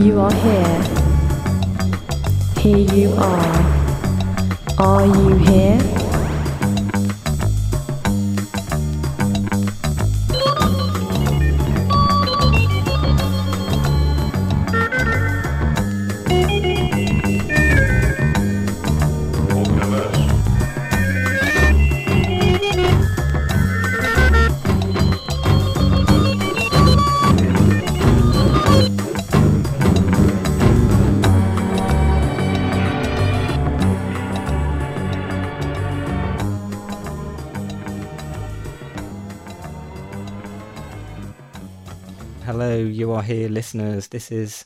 You are here. Here you are. Are you here? Listeners. This is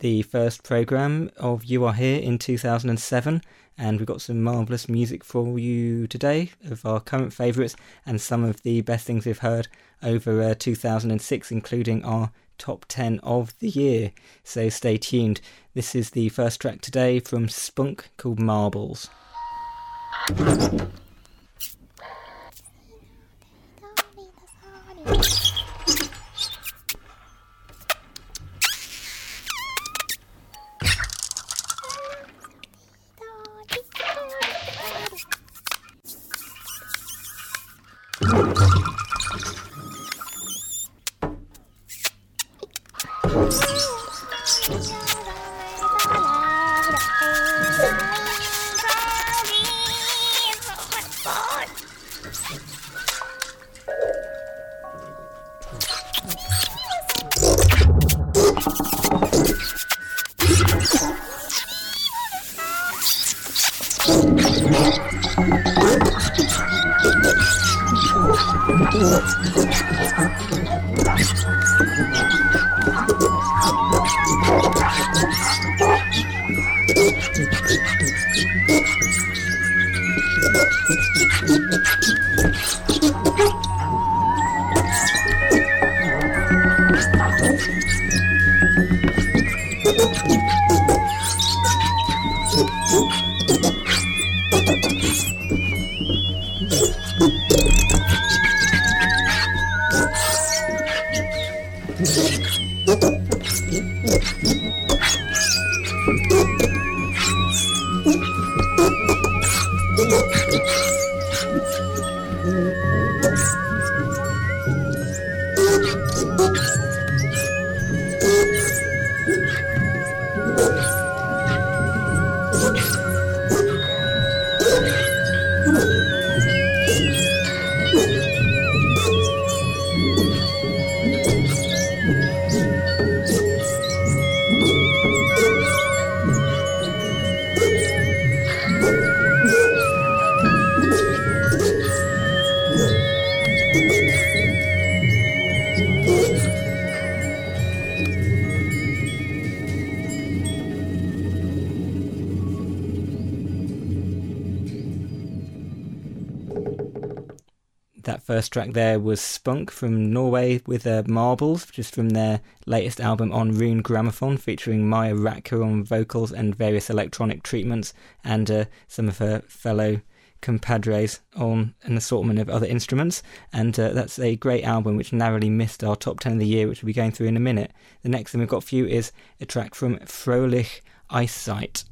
the first program of You Are Here in 2007, and we've got some marvellous music for you today of our current favourites and some of the best things we've heard over uh, 2006, including our top 10 of the year. So stay tuned. This is the first track today from Spunk called Marbles. That track there was Spunk from Norway with uh, Marbles, just from their latest album on Rune Grammofon, featuring Maja Ratkje on vocals and various electronic treatments, and uh, some of her fellow compadres on an assortment of other instruments. And uh, that's a great album which narrowly missed our top 10 of the year, which we'll be going through in a minute. The next thing we've got for you is a track from Froelich Eyesight.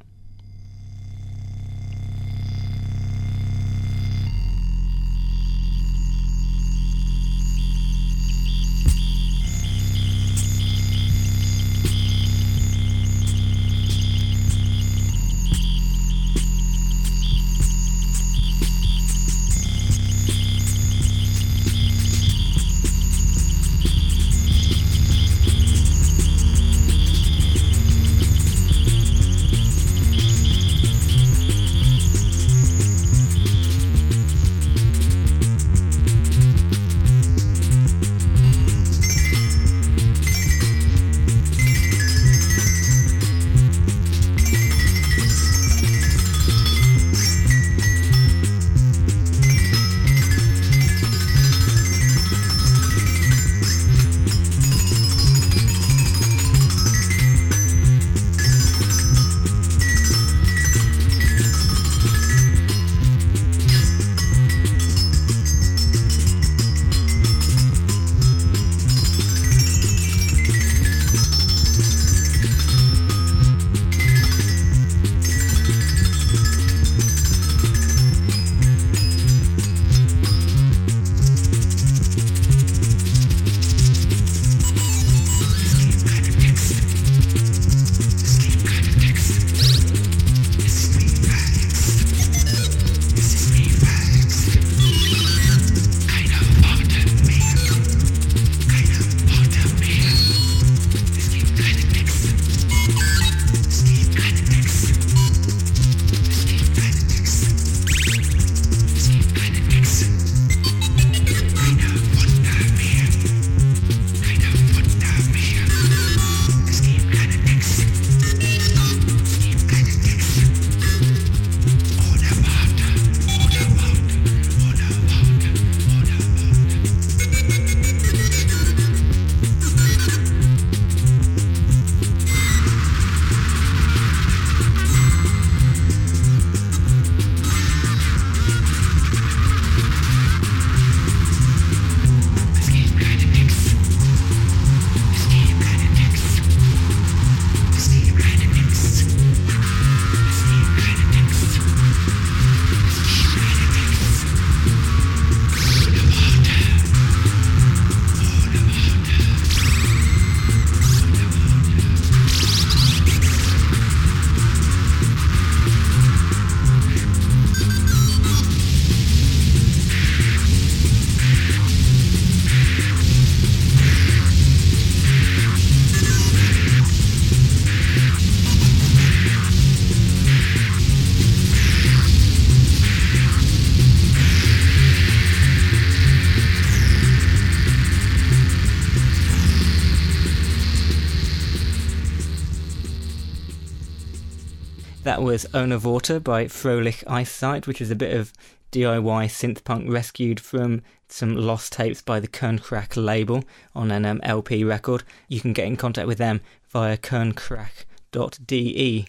Was Ohne Worte by Fröhlich Eyesight, which is a bit of DIY synth punk rescued from some lost tapes by the Kernkrack label on an um, LP record. You can get in contact with them via kernkrack.de.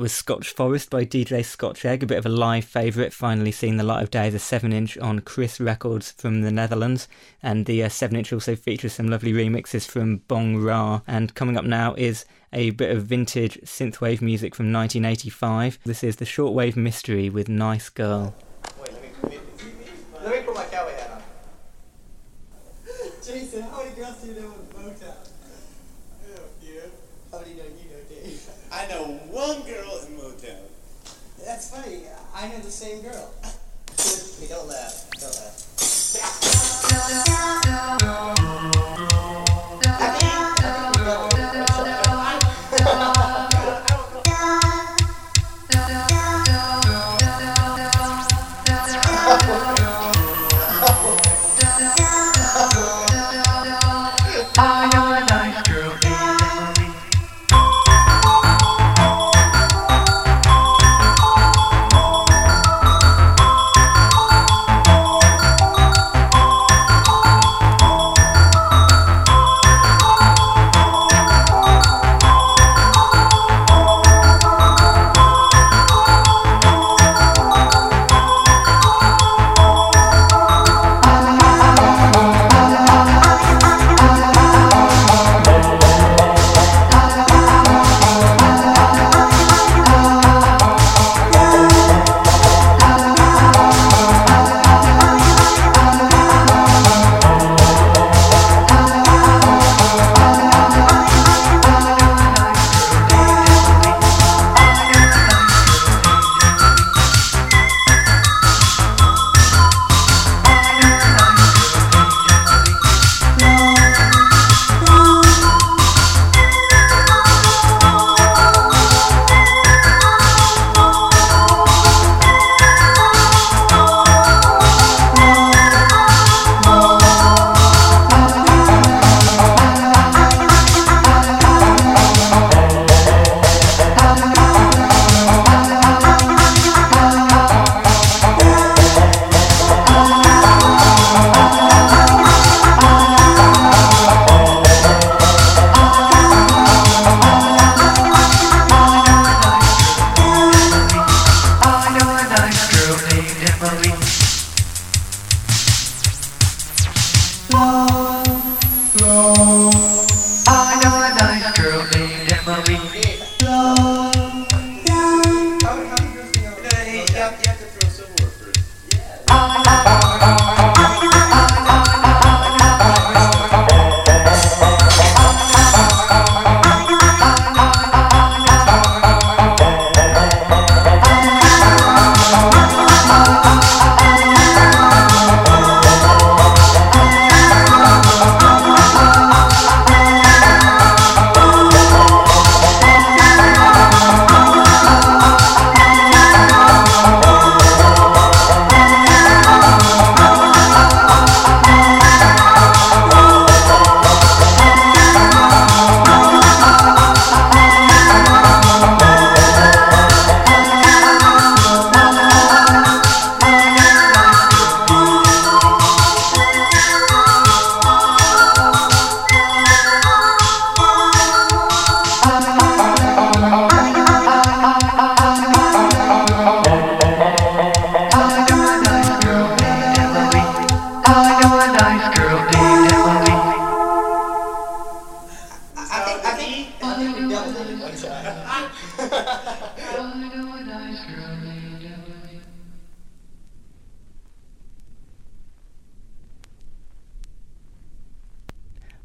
That was Scotch Forest by DJ Scotch Egg, a bit of a live favourite, finally seeing the light of day as a 7 inch on Chris Records from the Netherlands. And the uh, 7 inch also features some lovely remixes from Bong Ra. And coming up now is a bit of vintage synthwave music from 1985. This is the Shortwave Mystery with Nice Girl. Wait, let me, let me put my cowboy hat on. Jason, how many girls do you know in Motown? I know, you. How many know you know Dave? I know one girl in Motown. That's funny. I know the same girl. we. Don't laugh.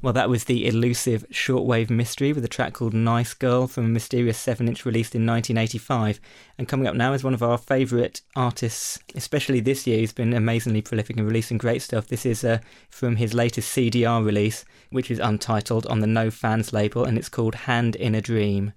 Well, that was the elusive shortwave mystery with a track called Nice Girl from a mysterious 7 inch released in 1985. And coming up now is one of our favourite artists, especially this year. He's been amazingly prolific and releasing great stuff. This is uh, from his latest CDR release, which is untitled on the No Fans label, and it's called Hand in a Dream.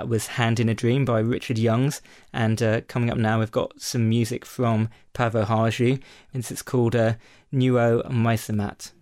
That was Hand in a Dream by Richard Youngs. And uh, coming up now, we've got some music from Paavo Harju, And it's called uh, Nuo Maisamat.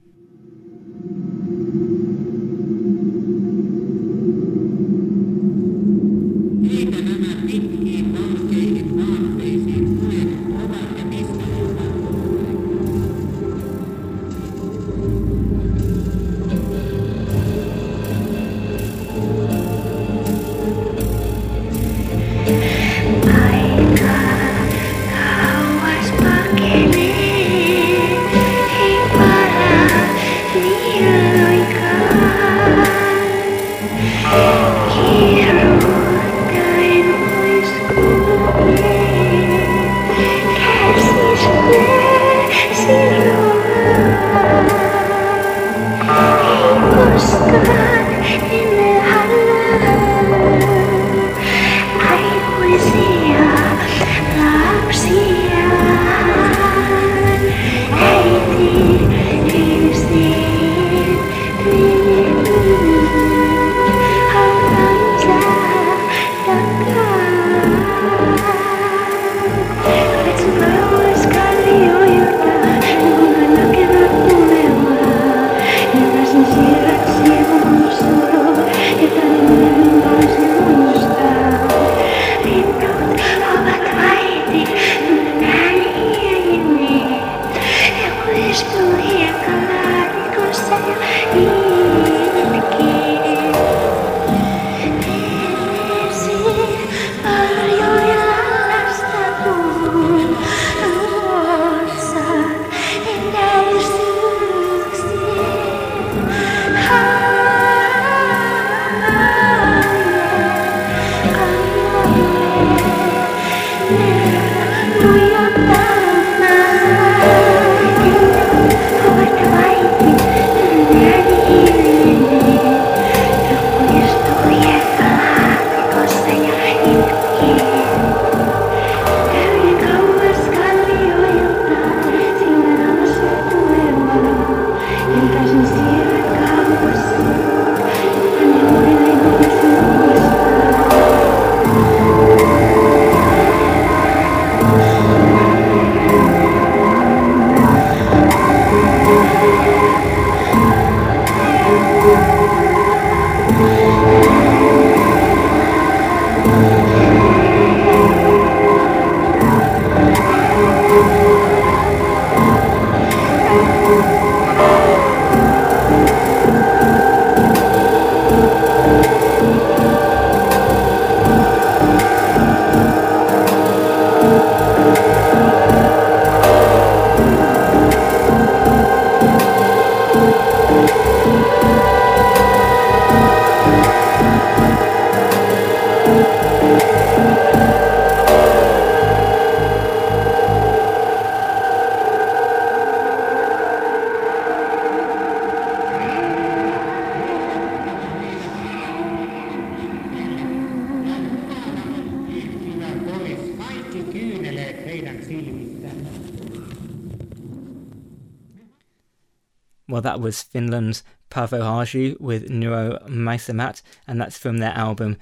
Well, that was Finland's Paavo Harju with Nuo Maisamat, and that's from their album,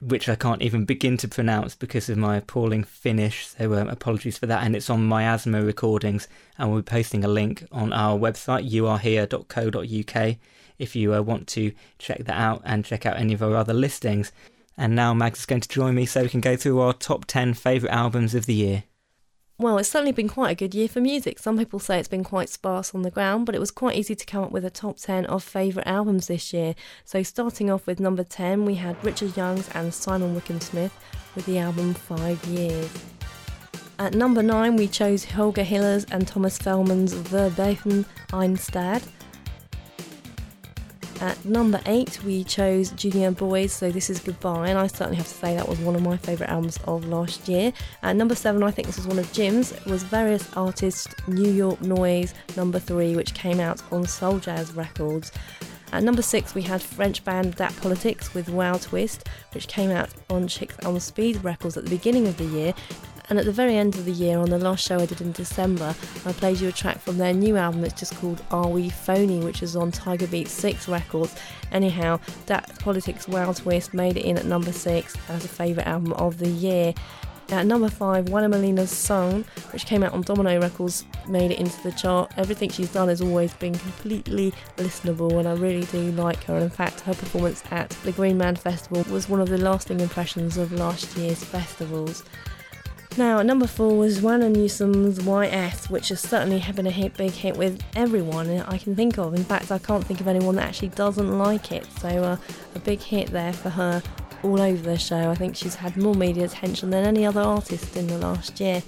which I can't even begin to pronounce because of my appalling Finnish. So um, apologies for that. And it's on Miasma Recordings, and we'll be posting a link on our website, youarehere.co.uk, if you uh, want to check that out and check out any of our other listings. And now Mags is going to join me so we can go through our top 10 favourite albums of the year. Well, it's certainly been quite a good year for music. Some people say it's been quite sparse on the ground, but it was quite easy to come up with a top 10 of favourite albums this year. So, starting off with number 10, we had Richard Youngs and Simon Wickham Smith with the album Five Years. At number 9, we chose Holger Hillers and Thomas Fehlmann's Verboten Einstad at number eight, we chose Junior Boys, so this is Goodbye, and I certainly have to say that was one of my favourite albums of last year. At number seven, I think this was one of Jim's, was Various Artists New York Noise, number three, which came out on Soul Jazz Records. At number six, we had French band Dat Politics with Wow Twist, which came out on Chicks on Speed Records at the beginning of the year. And at the very end of the year, on the last show I did in December, I played you a track from their new album that's just called Are We Phony, which is on Tiger Beat 6 Records. Anyhow, Dat Politics Wow Twist made it in at number 6 as a favourite album of the year. At number 5, Juana Molina's Song, which came out on Domino Records, made it into the chart. Everything she's done has always been completely listenable, and I really do like her. And in fact, her performance at the Green Man Festival was one of the lasting impressions of last year's festivals. Now, at number four was Joanna Newsom's YS, which has certainly been a hit, big hit with everyone I can think of. In fact, I can't think of anyone that actually doesn't like it. So, uh, a big hit there for her all over the show. I think she's had more media attention than any other artist in the last year.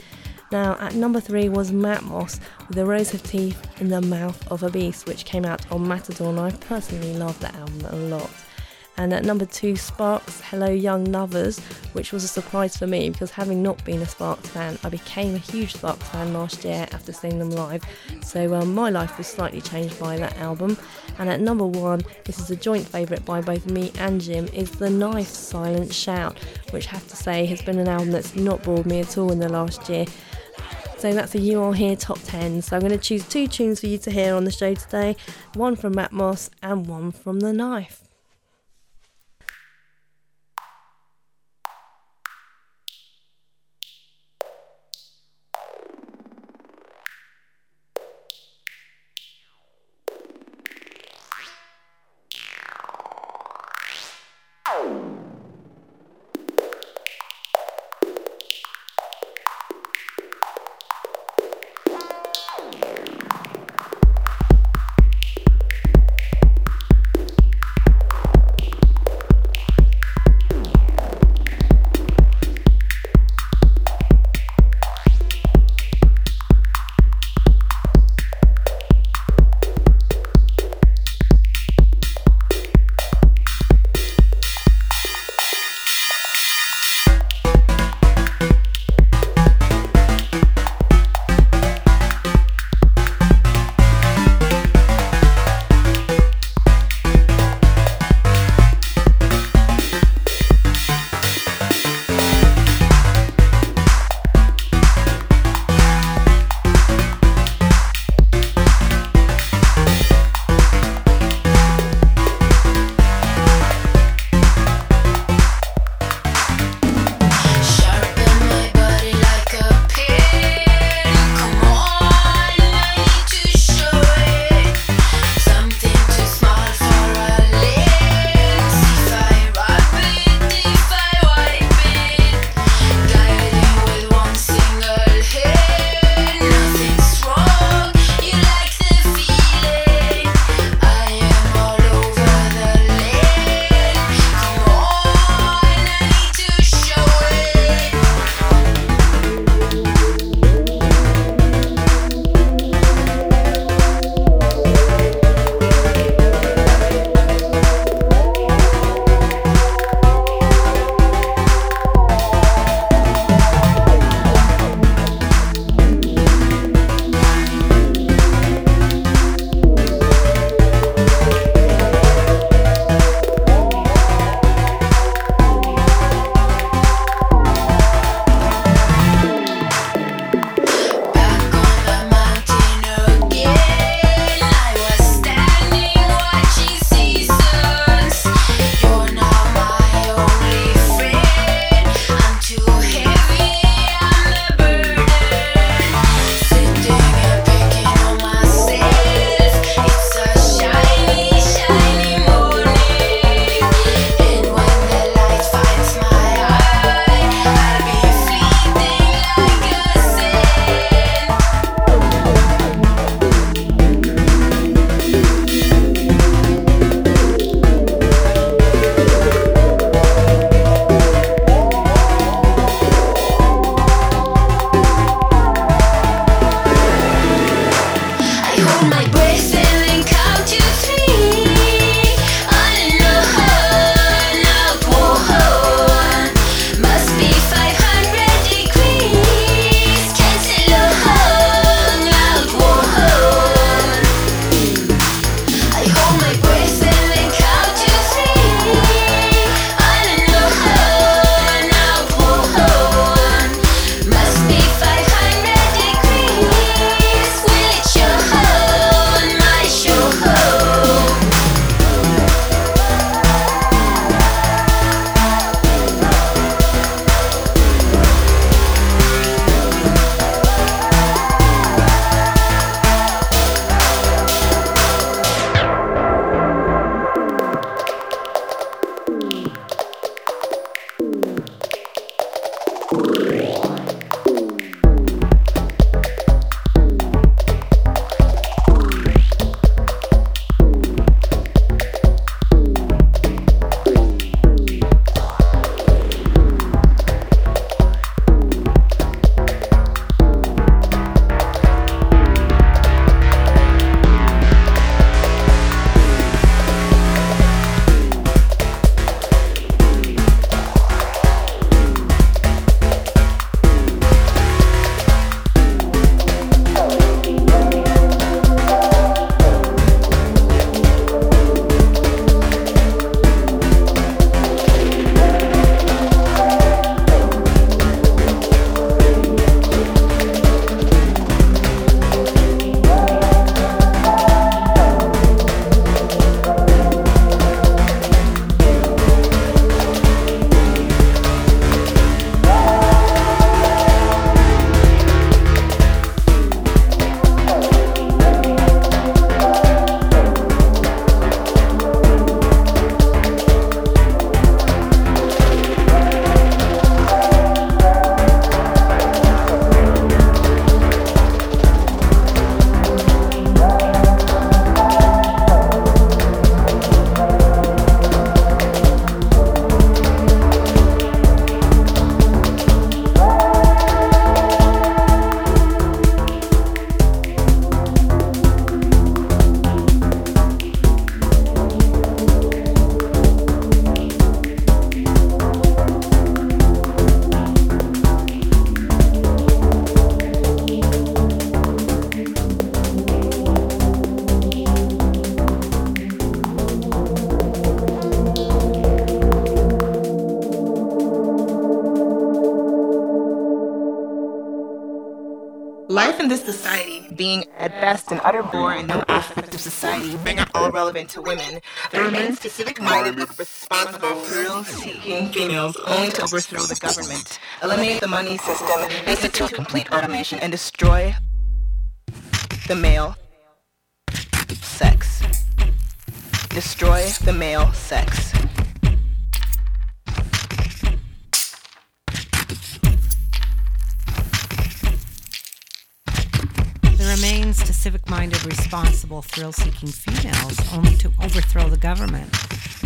Now, at number three was Matmos with The Rose of Teeth in the Mouth of a Beast, which came out on Matador, and I personally love that album a lot. And at number two, Sparks, Hello Young Lovers, which was a surprise for me because having not been a Sparks fan, I became a huge Sparks fan last year after seeing them live. So um, my life was slightly changed by that album. And at number one, this is a joint favourite by both me and Jim, is The Knife Silent Shout, which I have to say has been an album that's not bored me at all in the last year. So that's a You Are Here top 10. So I'm going to choose two tunes for you to hear on the show today one from Matmos and one from The Knife. Best an utter no aspect of society, being all relevant to women, there remains specific minded, responsible, thrill seeking females only to overthrow the government, eliminate the money system, institute complete automation, and destroy the male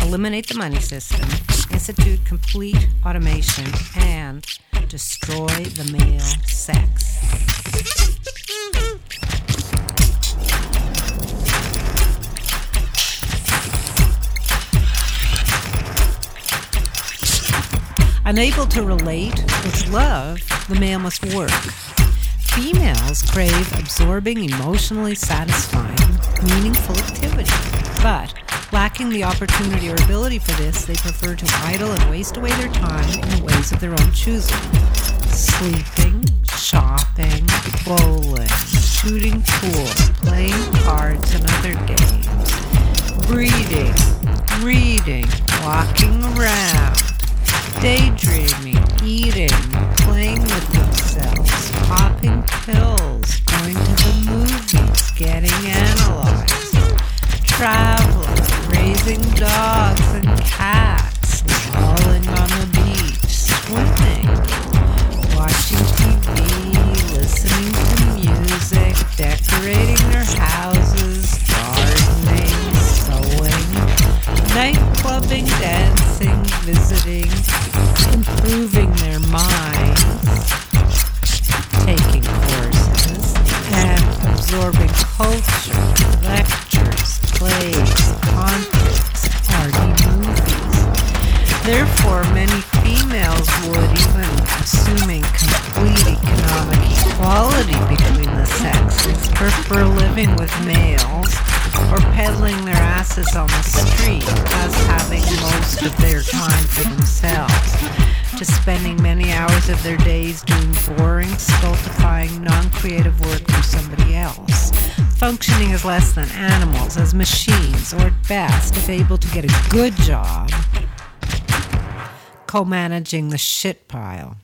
eliminate the money system, institute complete automation, and destroy the male sex. Unable to relate with love, the male must work. Females crave absorbing, emotionally satisfying, meaningful activity. But, lacking the opportunity or ability for this, they prefer to idle and waste away their time in ways of their own choosing. Sleeping, shopping, bowling, shooting pool, playing cards and other games, breeding, reading, walking around, daydreaming, eating, playing with themselves, popping pills, going to the movies, getting analyzed, traveling, raising dogs and cats, functioning as less than animals, as machines, or at best, if able to get a good job, co-managing the shit pile.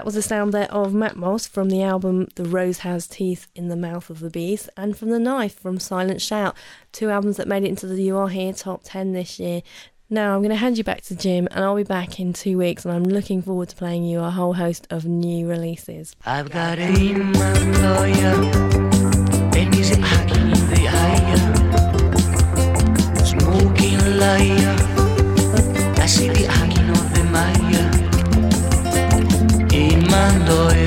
That was the sound there of Matmos from the album The Rose Has Teeth in the Mouth of the Beast and from The Knife from Silent Shout, two albums that made it into the You Are Here top 10 this year. Now, I'm going to hand you back to Jim and I'll be back in two weeks and I'm looking forward to playing you a whole host of new releases. I've got a man cuando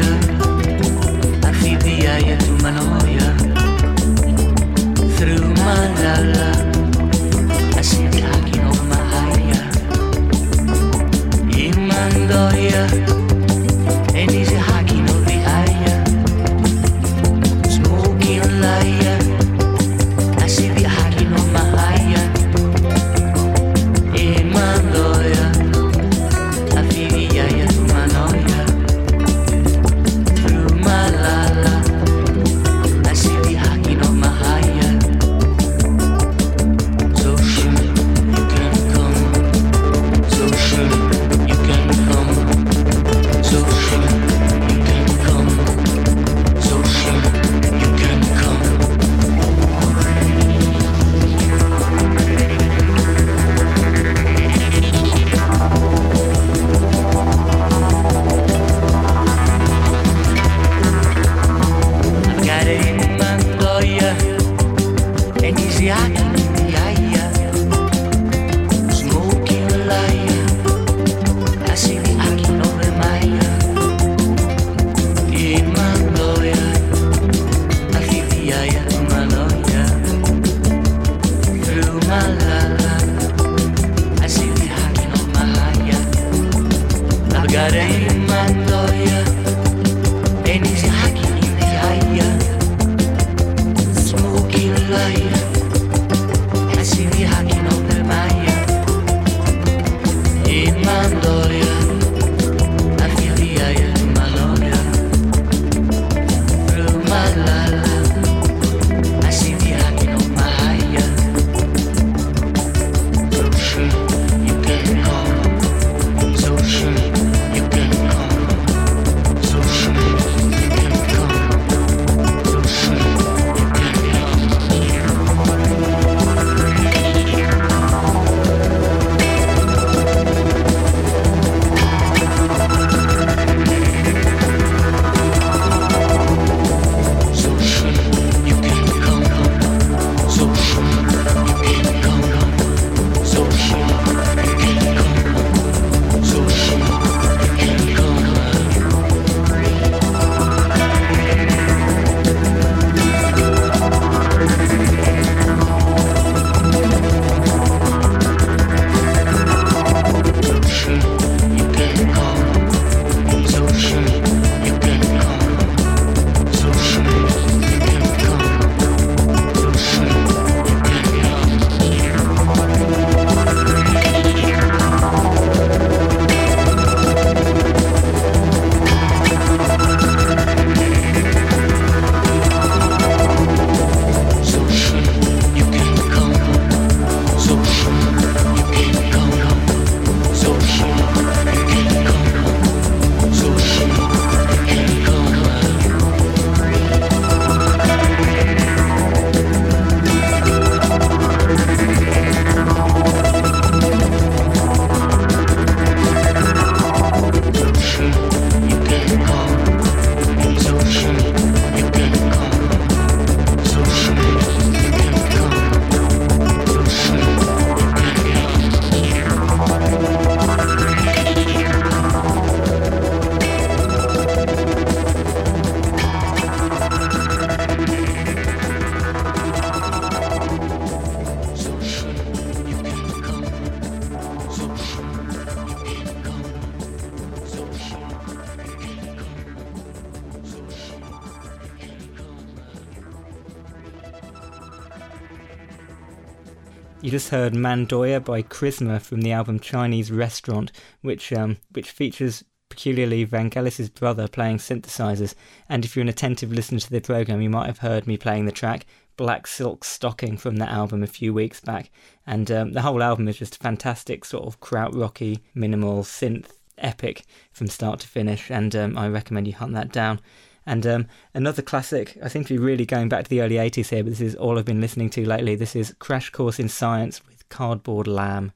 just heard Mandoia by Krisma from the album Chinese Restaurant, which um, which features peculiarly Vangelis's brother playing synthesizers. And if you're an attentive listener to the program, you might have heard me playing the track Black Silk Stocking from that album a few weeks back. And um, the whole album is just fantastic, sort of krautrocky, minimal synth epic from start to finish, and um, I recommend you hunt that down. And um, another classic, I think we're really going back to the early 80s here, but this is all I've been listening to lately. This is Crash Course in Science with Cardboard Lamb.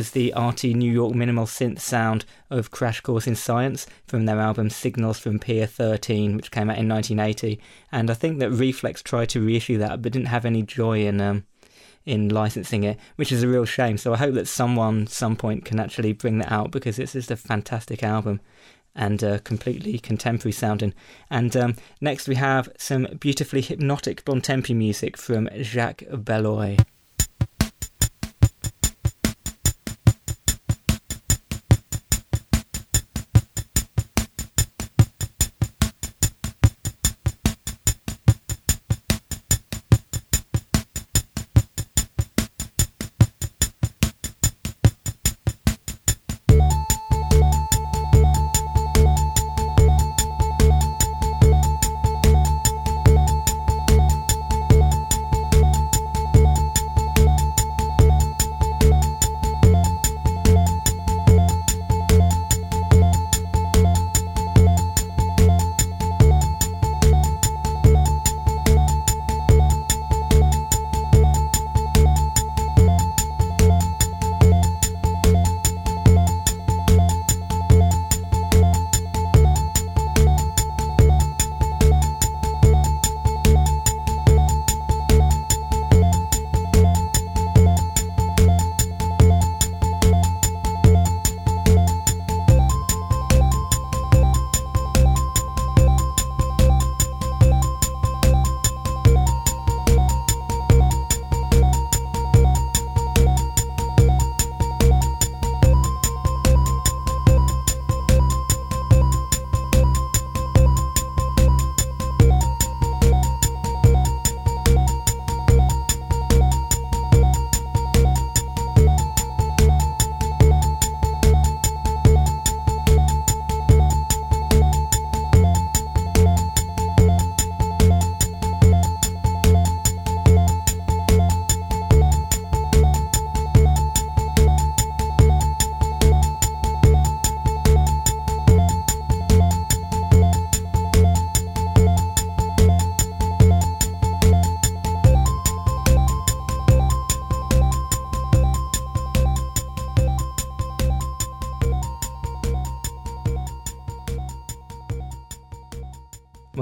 Was the arty New York minimal synth sound of Crash Course in Science from their album Signals from Pier 13, which came out in 1980. And I think that Reflex tried to reissue that, but didn't have any joy in um, in licensing it, which is a real shame. So I hope that someone, some point, can actually bring that out because it's just a fantastic album and uh, completely contemporary sounding. And um, next we have some beautifully hypnotic Bontempi music from Jacques Beloy.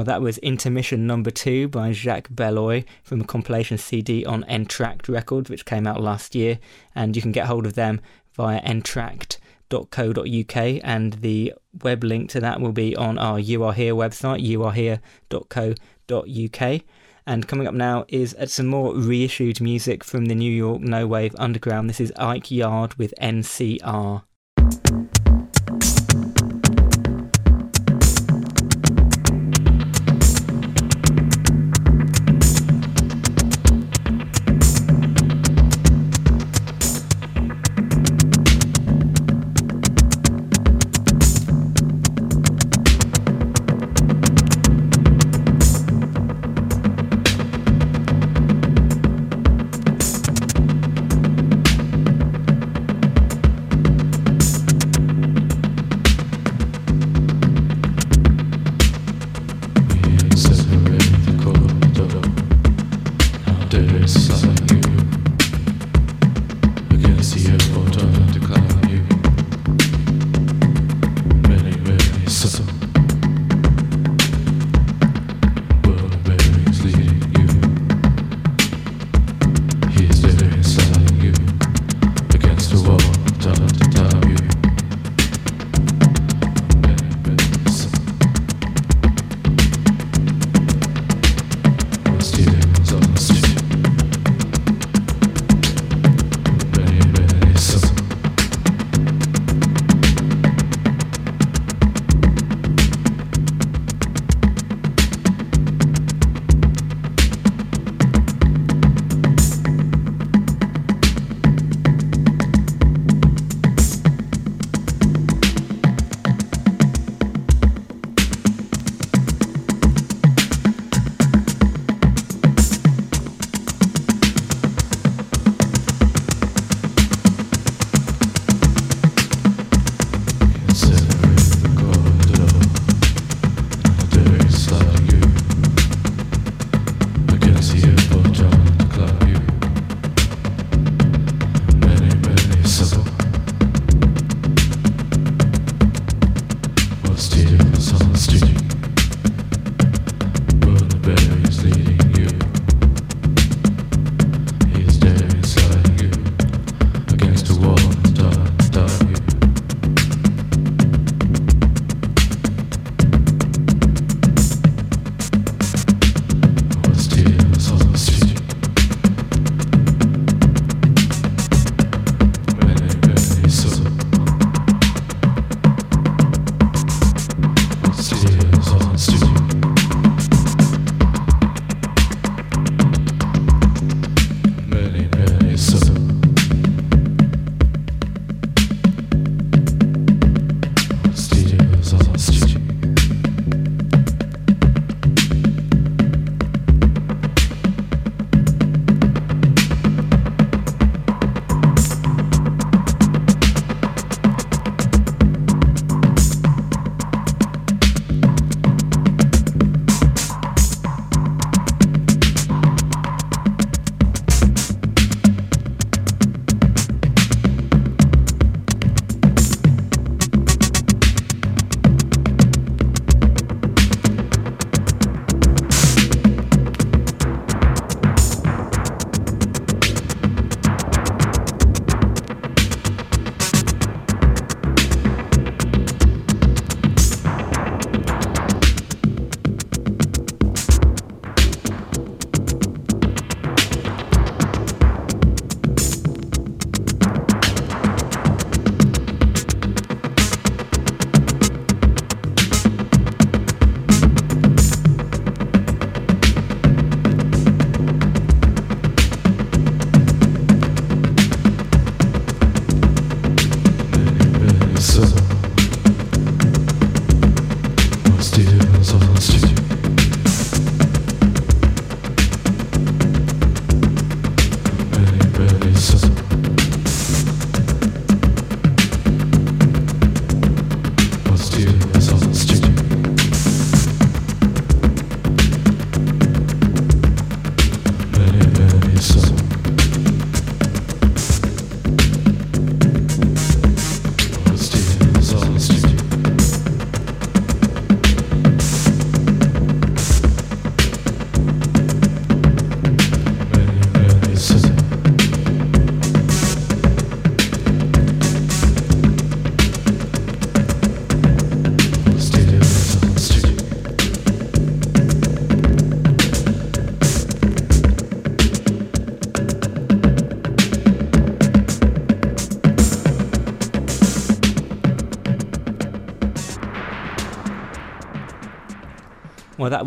That was Intermission Number Two by Jacques Belloy from a compilation CD on Entr'acte Records, which came out last year, and you can get hold of them via entract.co.uk, and the web link to that will be on our You Are Here website, youarehere.co.uk. And coming up now is uh, some more reissued music from the New York No Wave Underground. This is Ike Yard with NCR.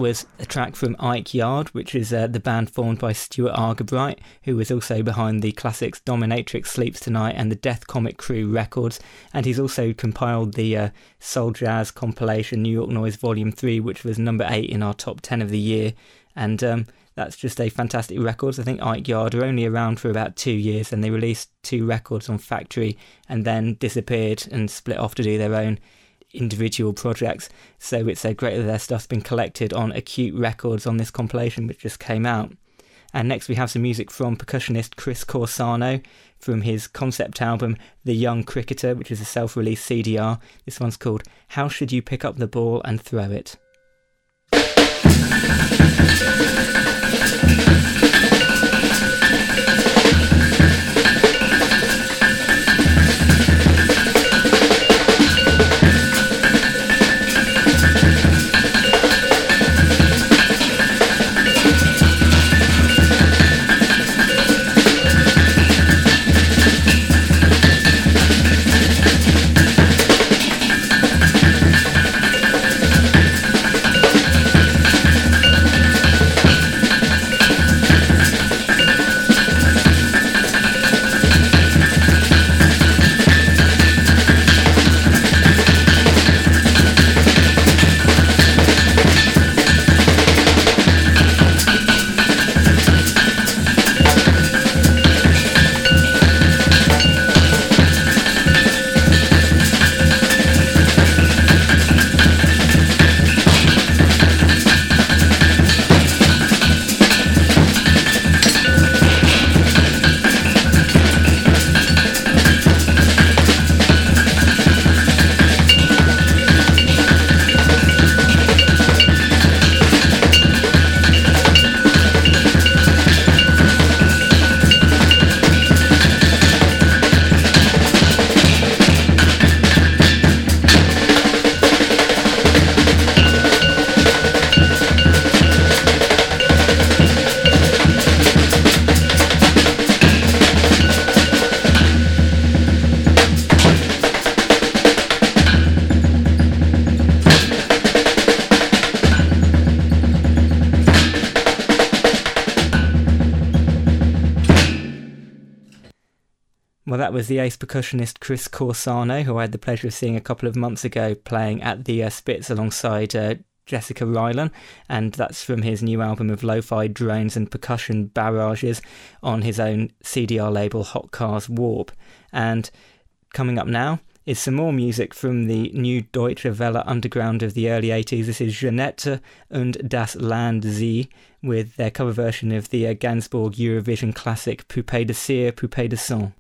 Was a track from Ike Yard, which is uh, the band formed by Stuart Argabright, who was also behind the classics Dominatrix Sleeps Tonight and the Death Comet Crew records. And he's also compiled the uh, Soul Jazz compilation New York Noise Volume 3, which was number 8 in our top 10 of the year. And um, that's just a fantastic record. I think Ike Yard are only around for about two years and they released two records on Factory and then disappeared and split off to do their own individual projects. So it's uh, great that their stuff's been collected on Acute Records on this compilation, which just came out. And next we have some music from percussionist Chris Corsano from his concept album The Young Cricketer, which is a self released CDR. This one's called How Should You Pick Up the Ball and Throw It? Was the ace percussionist Chris Corsano, who I had the pleasure of seeing a couple of months ago playing at the uh, Spitz alongside uh, Jessica Rylan, and that's from his new album of lo-fi drones and percussion barrages on his own CDR label Hot Cars Warp. And coming up now is some more music from the new Deutsche Welle underground of the early 80s. This is Jeanette und das Land Sie with their cover version of the uh, Gainsbourg Eurovision classic Poupée de cire, Poupée de son.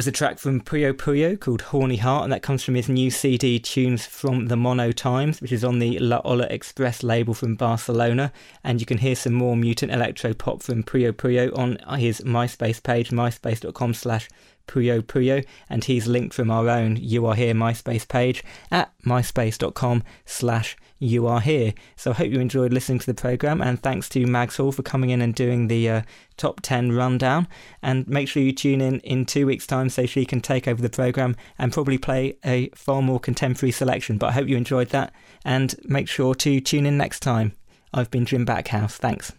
Was a track from Puyo Puyo called Horny Heart, and that comes from his new CD, Tunes from the Mono Times, which is on the La Ola Express label from Barcelona. And you can hear some more mutant electro pop from Puyo Puyo on his MySpace page, myspace.com slash Puyo Puyo, and he's linked from our own You Are Here MySpace page at myspace.com slash You Are Here. So I hope you enjoyed listening to the programme, and thanks to Mags Hall for coming in and doing the uh, top 10 rundown. And make sure you tune in in two weeks' time so she can take over the programme and probably play a far more contemporary selection. But I hope you enjoyed that, and make sure to tune in next time. I've been Jim Backhouse. Thanks.